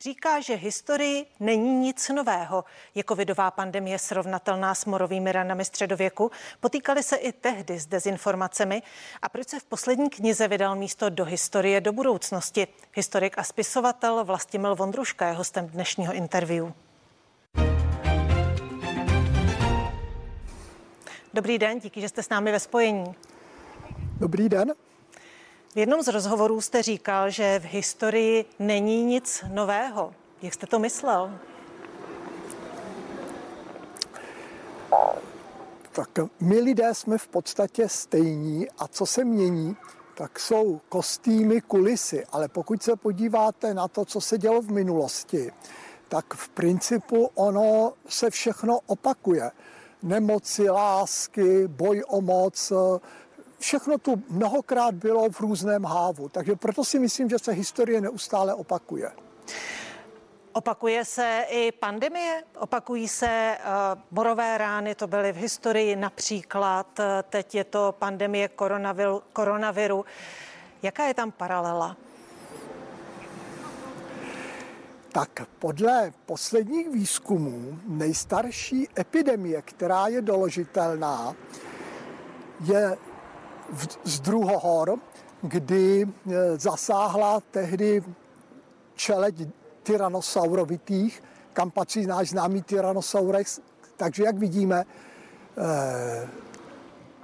říká, že historii není nic nového. Je covidová pandemie srovnatelná s morovými ranami středověku? Potýkali se i tehdy s dezinformacemi? A proč se v poslední knize vydal místo do historie do budoucnosti? Historik a spisovatel Vlastimil Vondruška je hostem dnešního interview. Dobrý den, díky, že jste s námi ve spojení. Dobrý den. V jednom z rozhovorů jste říkal, že v historii není nic nového. Jak jste to myslel? Tak my lidé jsme v podstatě stejní a co se mění, tak jsou kostýmy, kulisy. Ale pokud se podíváte na to, co se dělo v minulosti, tak v principu ono se všechno opakuje. Nemoci, lásky, boj o moc, všechno tu mnohokrát bylo v různém hávu. Takže proto si myslím, že se historie neustále opakuje. Opakuje se i pandemie, opakují se uh, morové rány, to byly v historii například, uh, teď je to pandemie koronaviru, koronaviru. Jaká je tam paralela? Tak podle posledních výzkumů nejstarší epidemie, která je doložitelná, je z Druhohor, kdy e, zasáhla tehdy čeleť tyrannosaurovitých, kam patří náš známý Tyrannosaurus. Takže jak vidíme, eh,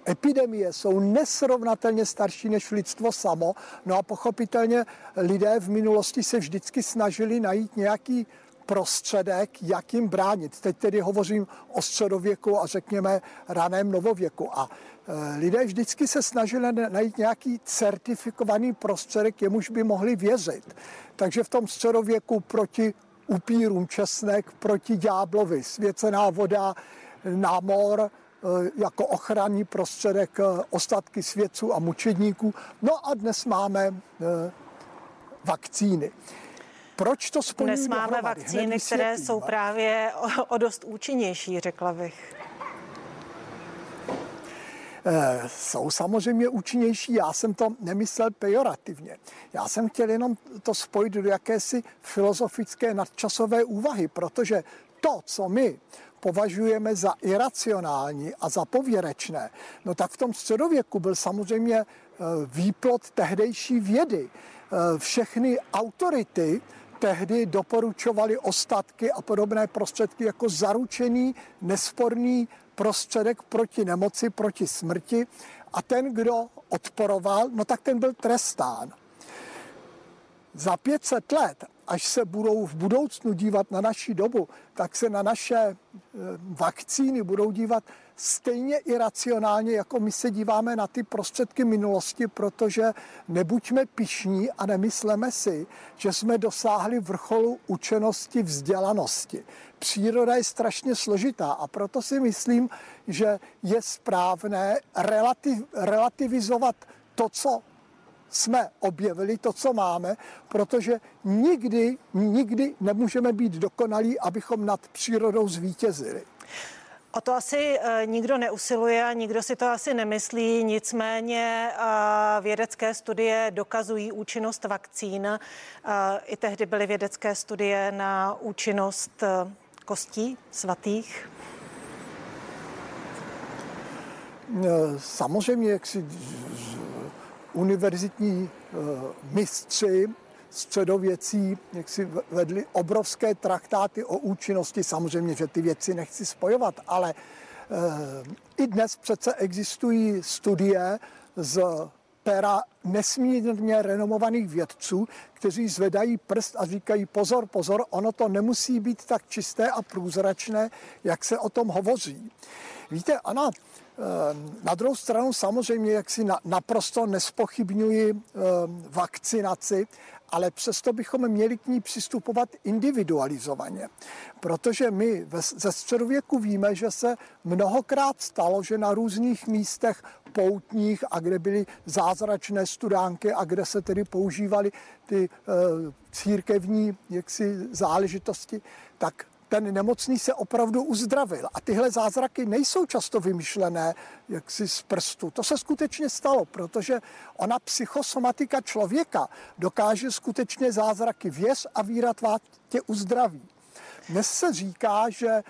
epidemie jsou nesrovnatelně starší než lidstvo samo. No a pochopitelně lidé v minulosti se vždycky snažili najít nějaký prostředek, jak jim bránit. Teď tedy hovořím o středověku a řekněme raném novověku. A e, lidé vždycky se snažili najít nějaký certifikovaný prostředek, jemuž by mohli věřit. Takže v tom středověku proti upírům česnek, proti ďáblovi svěcená voda, námor, e, jako ochranný prostředek e, ostatky svědců a mučedníků. No a dnes máme vakcíny. Proč to spojíme Dnes máme dohromady? vakcíny, které jsou právě o, o dost účinnější, řekla bych. E, jsou samozřejmě účinnější. Já jsem to nemyslel pejorativně. Já jsem chtěl jenom to spojit do jakési filozofické nadčasové úvahy, protože to, co my považujeme za iracionální a za pověrečné, no tak v tom středověku byl samozřejmě eh, výplot tehdejší vědy. Eh, všechny autority tehdy doporučovali ostatky a podobné prostředky jako zaručený, nesporný prostředek proti nemoci, proti smrti a ten, kdo odporoval, no tak ten byl trestán. Za 500 let, až se budou v budoucnu dívat na naši dobu, tak se na naše eh, vakcíny budou dívat stejně iracionálně, jako my se díváme na ty prostředky minulosti, protože nebuďme pišní a nemysleme si, že jsme dosáhli vrcholu učenosti, vzdělanosti. Příroda je strašně složitá a proto si myslím, že je správné relativ, relativizovat to, co jsme objevili, to, co máme, protože nikdy, nikdy nemůžeme být dokonalí, abychom nad přírodou zvítězili. O to asi uh, nikdo neusiluje a nikdo si to asi nemyslí, nicméně uh, vědecké studie dokazují účinnost vakcín. Uh, I tehdy byly vědecké studie na účinnost kostí svatých. Samozřejmě, jak si univerzitní mistři středověcí jak si vedli obrovské traktáty o účinnosti. Samozřejmě, že ty věci nechci spojovat, ale e, i dnes přece existují studie z pera nesmírně renomovaných vědců, kteří zvedají prst a říkají pozor, pozor, ono to nemusí být tak čisté a průzračné, jak se o tom hovoří. Víte, Ana, eh, na druhou stranu samozřejmě, jak si naprosto nespochybňuji eh, vakcinaci, ale přesto bychom měli k ní přistupovat individualizovaně. Protože my ze středověku víme, že se mnohokrát stalo, že na různých místech poutních a kde byly zázračné studánky a kde se tedy používaly ty e, církevní jaksi záležitosti, tak ten nemocný se opravdu uzdravil. A tyhle zázraky nejsou často vymyšlené jaksi z prstu. To se skutečně stalo, protože ona psychosomatika člověka dokáže skutečně zázraky věz a víra tě uzdraví. Dnes se říká, že eh,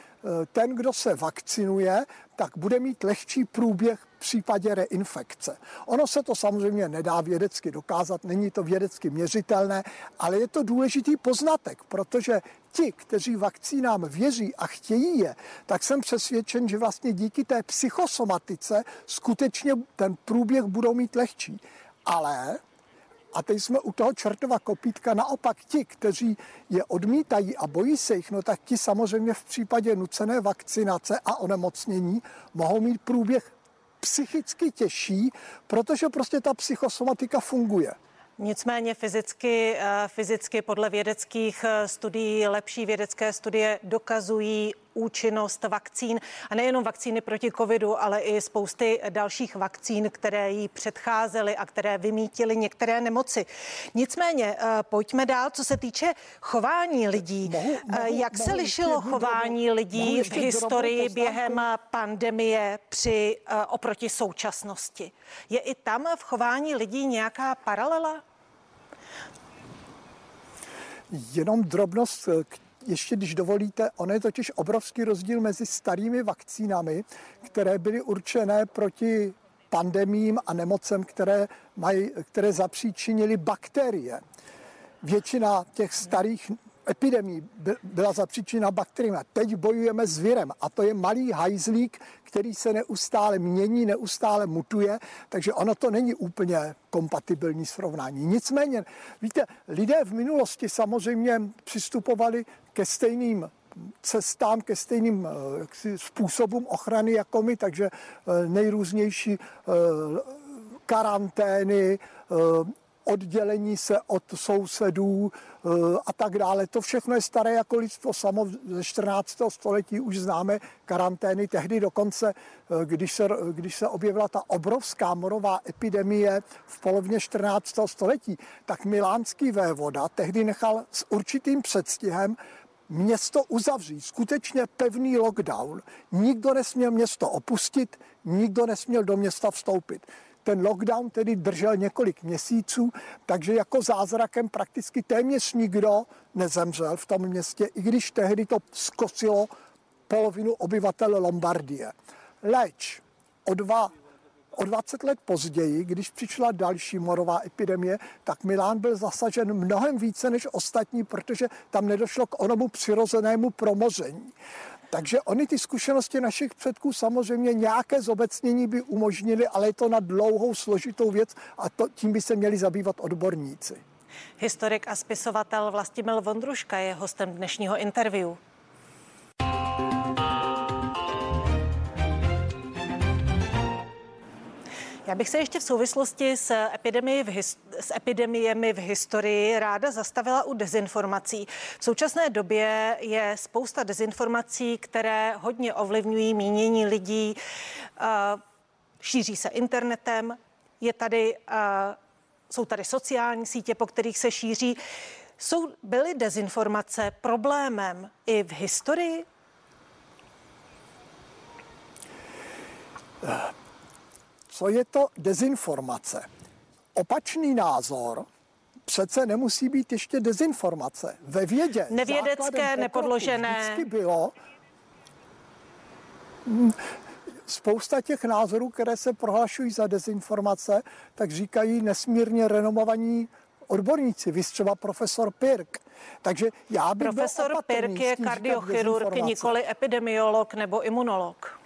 ten, kdo se vakcinuje, tak bude mít lehčí průběh v případě reinfekce. Ono se to samozřejmě nedá vědecky dokázat, není to vědecky měřitelné, ale je to důležitý poznatek, protože ti, kteří vakcínám věří a chtějí je, tak jsem přesvědčen, že vlastně díky té psychosomatice skutečně ten průběh budou mít lehčí. Ale a teď jsme u toho čertova kopítka. Naopak ti, kteří je odmítají a bojí se jich, no tak ti samozřejmě v případě nucené vakcinace a onemocnění mohou mít průběh psychicky těžší, protože prostě ta psychosomatika funguje. Nicméně fyzicky, eh, fyzicky podle vědeckých eh, studií, lepší vědecké studie dokazují účinnost vakcín a nejenom vakcíny proti covidu, ale i spousty dalších vakcín, které jí předcházely a které vymítily některé nemoci. Nicméně eh, pojďme dál, co se týče chování lidí. Mohu, mohu, Jak mohu se lišilo chování drobu, lidí v historii během pandemie při oproti současnosti? Je i tam v chování lidí nějaká paralela? Jenom drobnost, ještě když dovolíte, ono je totiž obrovský rozdíl mezi starými vakcínami, které byly určené proti pandemím a nemocem, které, mají, které zapříčinily bakterie. Většina těch starých epidemí byla zapříčena bakteriemi. Teď bojujeme s virem a to je malý hajzlík, který se neustále mění, neustále mutuje, takže ono to není úplně kompatibilní srovnání. Nicméně, víte, lidé v minulosti samozřejmě přistupovali ke stejným cestám, ke stejným eh, jaksi, způsobům ochrany jako my, takže eh, nejrůznější eh, karantény, oddělení se od sousedů eh, a tak dále. To všechno je staré jako lidstvo samo ze 14. století už známe karantény. Tehdy dokonce, eh, když se, když se objevila ta obrovská morová epidemie v polovině 14. století, tak milánský vévoda tehdy nechal s určitým předstihem město uzavřít, skutečně pevný lockdown. Nikdo nesměl město opustit, nikdo nesměl do města vstoupit. Ten lockdown tedy držel několik měsíců, takže jako zázrakem prakticky téměř nikdo nezemřel v tom městě, i když tehdy to zkosilo polovinu obyvatel Lombardie. Leč o dva O 20 let později, když přišla další morová epidemie, tak Milán byl zasažen mnohem více než ostatní, protože tam nedošlo k onomu přirozenému promoření. Takže oni ty zkušenosti našich předků samozřejmě nějaké zobecnění by umožnili, ale je to na dlouhou složitou věc a to, tím by se měli zabývat odborníci. Historik a spisovatel Vlastimil Vondruška je hostem dnešního interview. Já bych se ještě v souvislosti s, epidemii v his, s epidemiemi v historii ráda zastavila u dezinformací. V současné době je spousta dezinformací, které hodně ovlivňují mínění lidí, uh, šíří se internetem, je tady, uh, jsou tady sociální sítě, po kterých se šíří. Jsou, byly dezinformace problémem i v historii? Co je to dezinformace. Opačný názor přece nemusí být ještě dezinformace. Ve vědě nevědecké, nepodložené. Vždycky bylo hm, spousta těch názorů, které se prohlašují za dezinformace, tak říkají nesmírně renomovaní odborníci, vy třeba profesor Pirk. Takže já bych Profesor Pirk je kardiochirurg, nikoli epidemiolog nebo imunolog.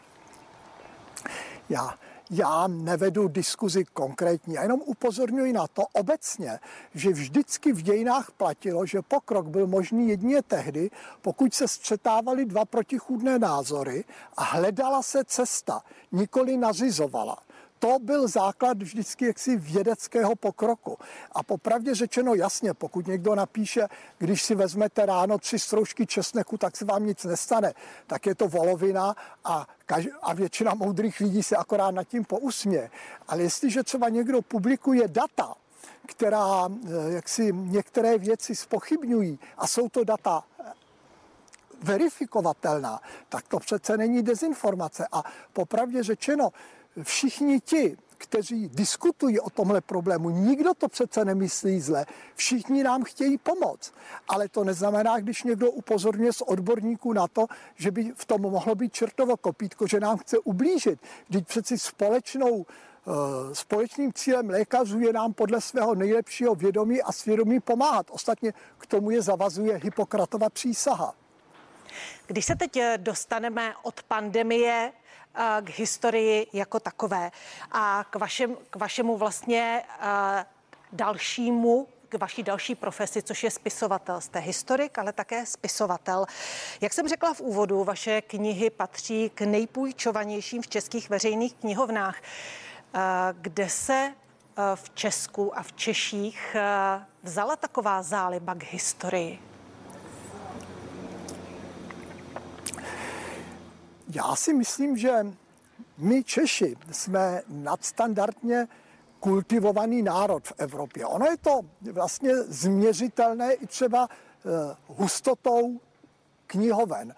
Já já nevedu diskuzi konkrétní, já jenom upozorňuji na to obecně, že vždycky v dějinách platilo, že pokrok byl možný jedině tehdy, pokud se střetávaly dva protichůdné názory a hledala se cesta, nikoli nařizovala to byl základ vždycky jaksi vědeckého pokroku. A popravdě řečeno jasně, pokud někdo napíše, když si vezmete ráno tři stroužky česneku, tak se vám nic nestane, tak je to volovina a, kaž- a většina moudrých lidí se akorát nad tím pousmě. Ale jestliže třeba někdo publikuje data, která eh, jak si některé věci spochybňují a jsou to data verifikovatelná, tak to přece není dezinformace. A popravdě řečeno, všichni ti, kteří diskutují o tomhle problému. Nikdo to přece nemyslí zle. Všichni nám chtějí pomoct. Ale to neznamená, když někdo upozorňuje z odborníků na to, že by v tom mohlo být čertovo kopítko, že nám chce ublížit. Vždyť přeci společnou eh, Společným cílem lékařů je nám podle svého nejlepšího vědomí a svědomí pomáhat. Ostatně k tomu je zavazuje Hippokratova přísaha. Když se teď dostaneme od pandemie k historii jako takové a k, vašem, k vašemu vlastně dalšímu k vaší další profesi, což je spisovatel. Jste historik, ale také spisovatel. Jak jsem řekla v úvodu, vaše knihy patří k nejpůjčovanějším v českých veřejných knihovnách. Kde se v Česku a v Češích vzala taková záliba k historii? Já si myslím, že my Češi jsme nadstandardně kultivovaný národ v Evropě. Ono je to vlastně změřitelné i třeba eh, hustotou knihoven,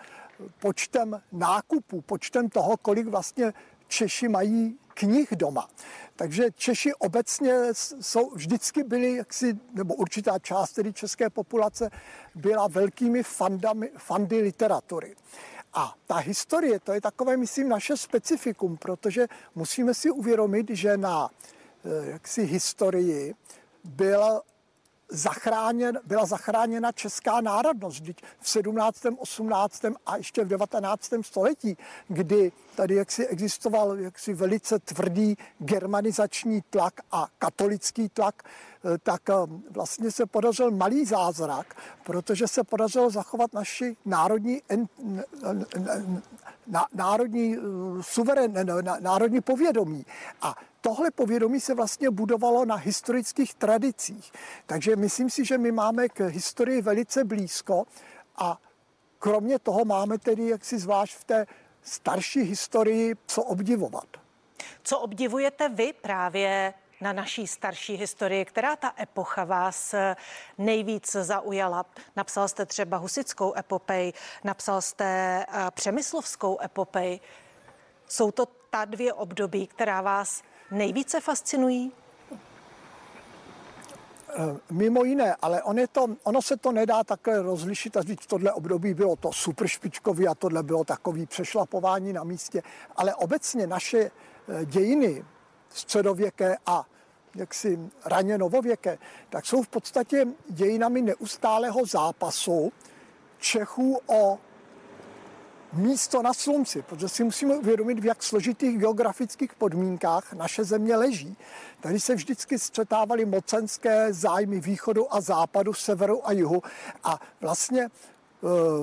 počtem nákupů, počtem toho, kolik vlastně Češi mají knih doma. Takže Češi obecně jsou, vždycky byli, jaksi, nebo určitá část tedy české populace byla velkými fandami, fandy literatury. A ta historie, to je takové, myslím, naše specifikum, protože musíme si uvědomit, že na eh, jaksi historii byl zachráněn, byla zachráněna česká národnost. V 17., 18. a ještě v 19. století, kdy tady jaksi existoval jaksi velice tvrdý germanizační tlak a katolický tlak, tak eh, vlastně se podařil malý zázrak, protože se podařilo zachovat naši národní, národní eh, suverén, národní povědomí. A tohle povědomí se vlastně budovalo na historických tradicích. Takže myslím si, že my máme k historii velice blízko a kromě toho máme tedy jaksi zvlášť v té starší historii co obdivovat. Co obdivujete vy právě na naší starší historii, která ta epocha vás nejvíc zaujala? Napsal jste třeba husickou epopej, napsal jste eh, přemyslovskou epopej. Jsou to ta dvě období, která vás nejvíce fascinují? Eh, mimo jiné, ale on je to, ono se to nedá takhle rozlišit a říct, tohle období bylo to super špičkový a tohle bylo takový přešlapování na místě. Ale obecně naše eh, dějiny středověké a jaksi raně novověké, tak jsou v podstatě dějinami neustálého zápasu Čechů o místo na slunci, protože si musíme uvědomit, v jak složitých geografických podmínkách naše země leží. Tady se vždycky střetávaly mocenské zájmy východu a západu, severu a jihu a vlastně eh,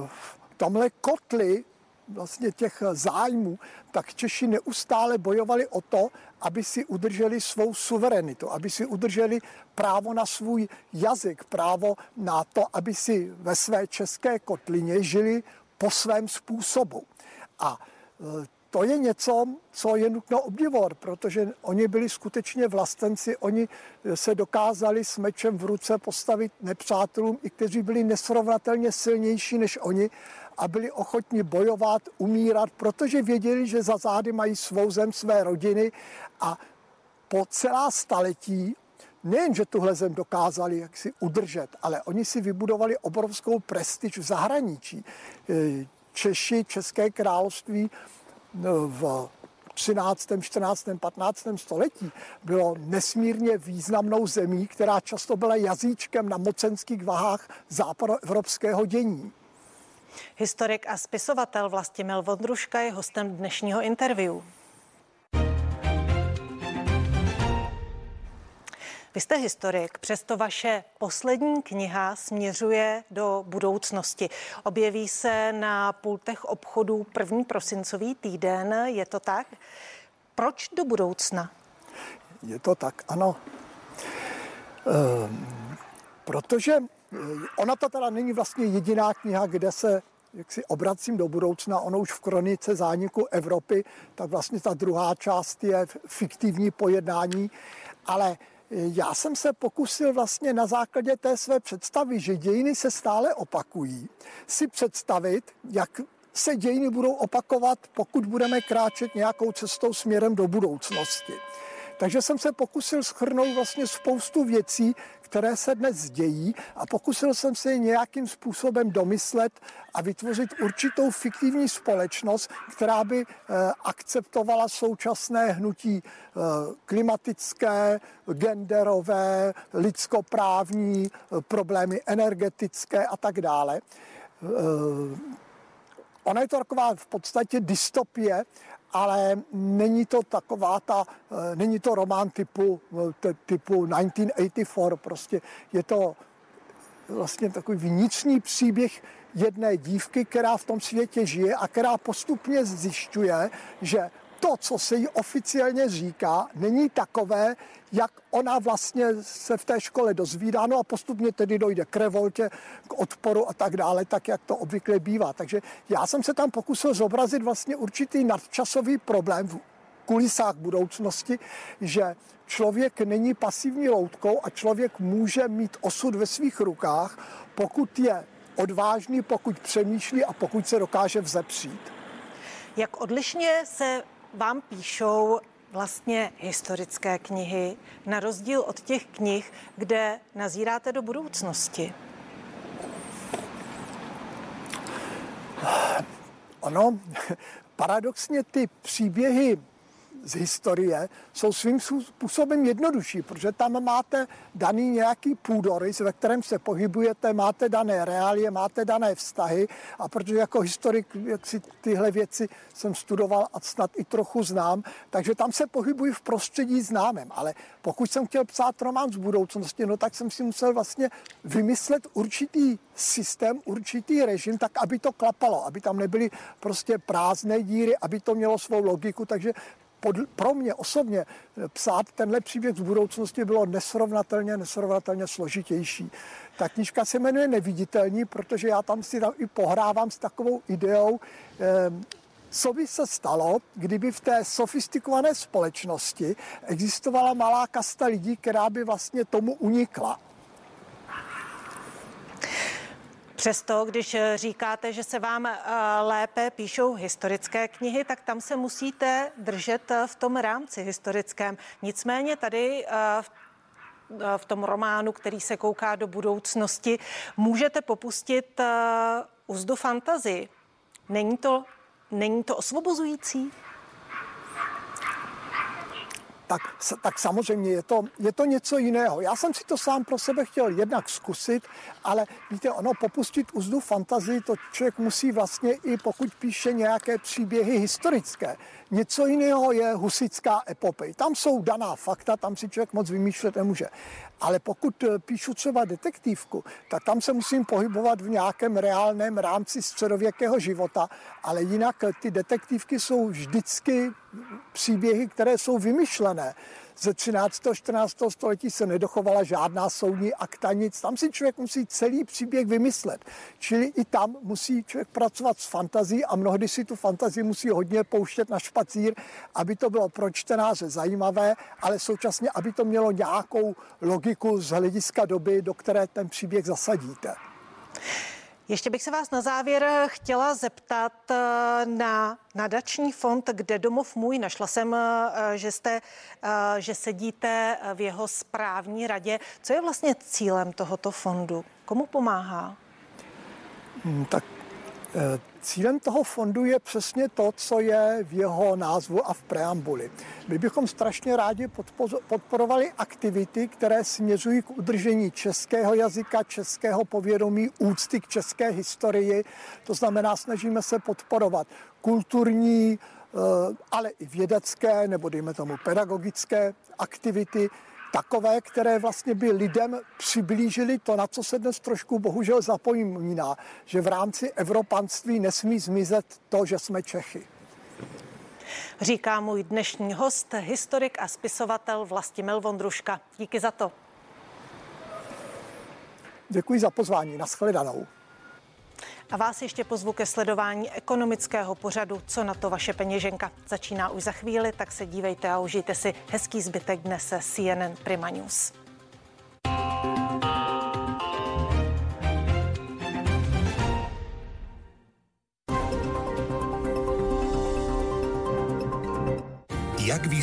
v tomhle kotli vlastně těch zájmů, tak Češi neustále bojovali o to, aby si udrželi svou suverenitu, aby si udrželi právo na svůj jazyk, právo na to, aby si ve své české kotlině žili po svém způsobu. A e, to je něco, co je nutno obdivovat, protože oni byli skutečně vlastenci, oni se dokázali s mečem v ruce postavit nepřátelům, i kteří byli nesrovnatelně silnější než oni a byli ochotni bojovat, umírat, protože věděli, že za zády mají svou zem, své rodiny a po celá staletí nejen, že tuhle zem dokázali jaksi udržet, ale oni si vybudovali obrovskou prestiž v zahraničí. E, Češi, České království no, v 13., 14., 15. století bylo nesmírně významnou zemí, která často byla jazyčkem na mocenských vahách západoevropského dění. Historik a spisovatel Vlastimil Vondruška je hostem dnešního interview. Vy jste historik, přesto vaše poslední kniha směřuje do budoucnosti. Objeví se na pultech obchodů první prosincový týden, je to tak? Proč do budoucna? Je to tak, ano. Protože eh, ona to teda není vlastně jediná kniha, kde se jak si obracím do budoucna, ono už v kronice zániku Evropy, tak vlastně ta druhá část je fiktivní pojednání, ale já jsem se pokusil vlastně na základě té své představy, že dějiny se stále opakují, si představit, jak se dějiny budou opakovat, pokud budeme kráčet nějakou cestou směrem do budoucnosti. Takže jsem se pokusil schrnout vlastně spoustu věcí, které se dnes dějí a pokusil jsem se je nějakým způsobem domyslet a vytvořit určitou fiktivní společnost, která by eh, akceptovala současné hnutí eh, klimatické, genderové, lidskoprávní, eh, problémy energetické a tak dále. Ona je to taková v podstatě dystopie, ale není to taková ta, eh, není to román typu, eh, typu 1984, prostě je to vlastně takový vnitřní příběh jedné dívky, která v tom světě žije a která postupně zjišťuje, že to, co se jí oficiálně říká, není takové, jak ona vlastně se v té škole dozvídá, no a postupně tedy dojde k revoltě, k odporu a tak dále, tak jak to obvykle bývá. Takže já jsem se tam pokusil zobrazit vlastně určitý nadčasový problém v kulisách budoucnosti, že člověk není pasivní loutkou a člověk může mít osud ve svých rukách, pokud je odvážný, pokud přemýšlí a pokud se dokáže vzepřít. Jak odlišně se vám píšou vlastně historické knihy, na rozdíl od těch knih, kde nazíráte do budoucnosti? Ono, paradoxně ty příběhy z historie jsou svým způsobem jednodušší, protože tam máte daný nějaký půdorys, ve kterém se pohybujete, máte dané reálie, máte dané vztahy a protože jako historik, jak si tyhle věci jsem studoval a snad i trochu znám, takže tam se pohybuji v prostředí známém, ale pokud jsem chtěl psát román z budoucnosti, no tak jsem si musel vlastně vymyslet určitý systém, určitý režim, tak aby to klapalo, aby tam nebyly prostě prázdné díry, aby to mělo svou logiku, takže pod, pro mě osobně eh, psát tenhle příběh z budoucnosti bylo nesrovnatelně, nesrovnatelně složitější. Ta knižka se jmenuje Neviditelní, protože já tam si tam i pohrávám s takovou ideou, eh, co by se stalo, kdyby v té sofistikované společnosti existovala malá kasta lidí, která by vlastně tomu unikla. Přesto, když eh, říkáte, že se vám eh, lépe píšou historické knihy, tak tam se musíte držet eh, v tom rámci historickém. Nicméně tady v tom románu, který se kouká do budoucnosti, můžete popustit úzdu fantazii. Není to, není to osvobozující? Tak, tak samozřejmě je to, je to něco jiného. Já jsem si to sám pro sebe chtěl jednak zkusit, ale víte, ono popustit úzdu fantazii, to člověk musí vlastně i pokud píše nějaké příběhy historické. Něco jiného je husická epopej. Tam jsou daná fakta, tam si člověk moc vymýšlet nemůže. Ale pokud eh, píšu třeba detektivku, tak tam se musím pohybovat v nějakém reálném rámci středověkého života, ale jinak eh, ty detektivky jsou vždycky příběhy, které jsou vymyšlené ze 13. 14. století se nedochovala žádná soudní akta, nic. Tam si člověk musí celý příběh vymyslet. Čili i tam musí člověk pracovat s fantazí a mnohdy si tu fantazii musí hodně pouštět na špacír, aby to bylo pro čtenáře zajímavé, ale současně, aby to mělo nějakou logiku z hlediska doby, do které ten příběh zasadíte. Ještě bych se vás na závěr chtěla zeptat eh, na nadační fond, kde domov můj. Našla jsem, eh, že, jste, eh, že sedíte v jeho správní radě. Co je vlastně cílem tohoto fondu? Komu pomáhá? Hmm, tak Cílem toho fondu je přesně to, co je v jeho názvu a v preambuli. My bychom strašně rádi podporovali aktivity, které směřují k udržení českého jazyka, českého povědomí, úcty k české historii. To znamená, snažíme se podporovat kulturní, eh, ale i vědecké nebo dejme tomu pedagogické aktivity, takové, které vlastně by lidem přiblížili to, na co se dnes trošku bohužel zapomíná, že v rámci evropanství nesmí zmizet to, že jsme Čechy. Říká můj dnešní host, historik a spisovatel Vlastimil Vondruška. Díky za to. Děkuji za pozvání. Naschledanou. A vás ještě pozvu ke sledování ekonomického pořadu Co na to vaše peněženka. Začíná už za chvíli, tak se dívejte a užijte si hezký zbytek dne se CNN Prima News.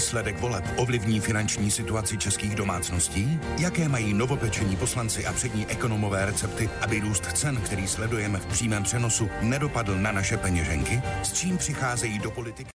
Výsledek voleb ovlivní finanční situaci českých domácností? Jaké mají novopečení poslanci a přední ekonomové recepty, aby růst cen, který sledujeme v přímém přenosu, nedopadl na naše peněženky? S čím přicházejí do politiky?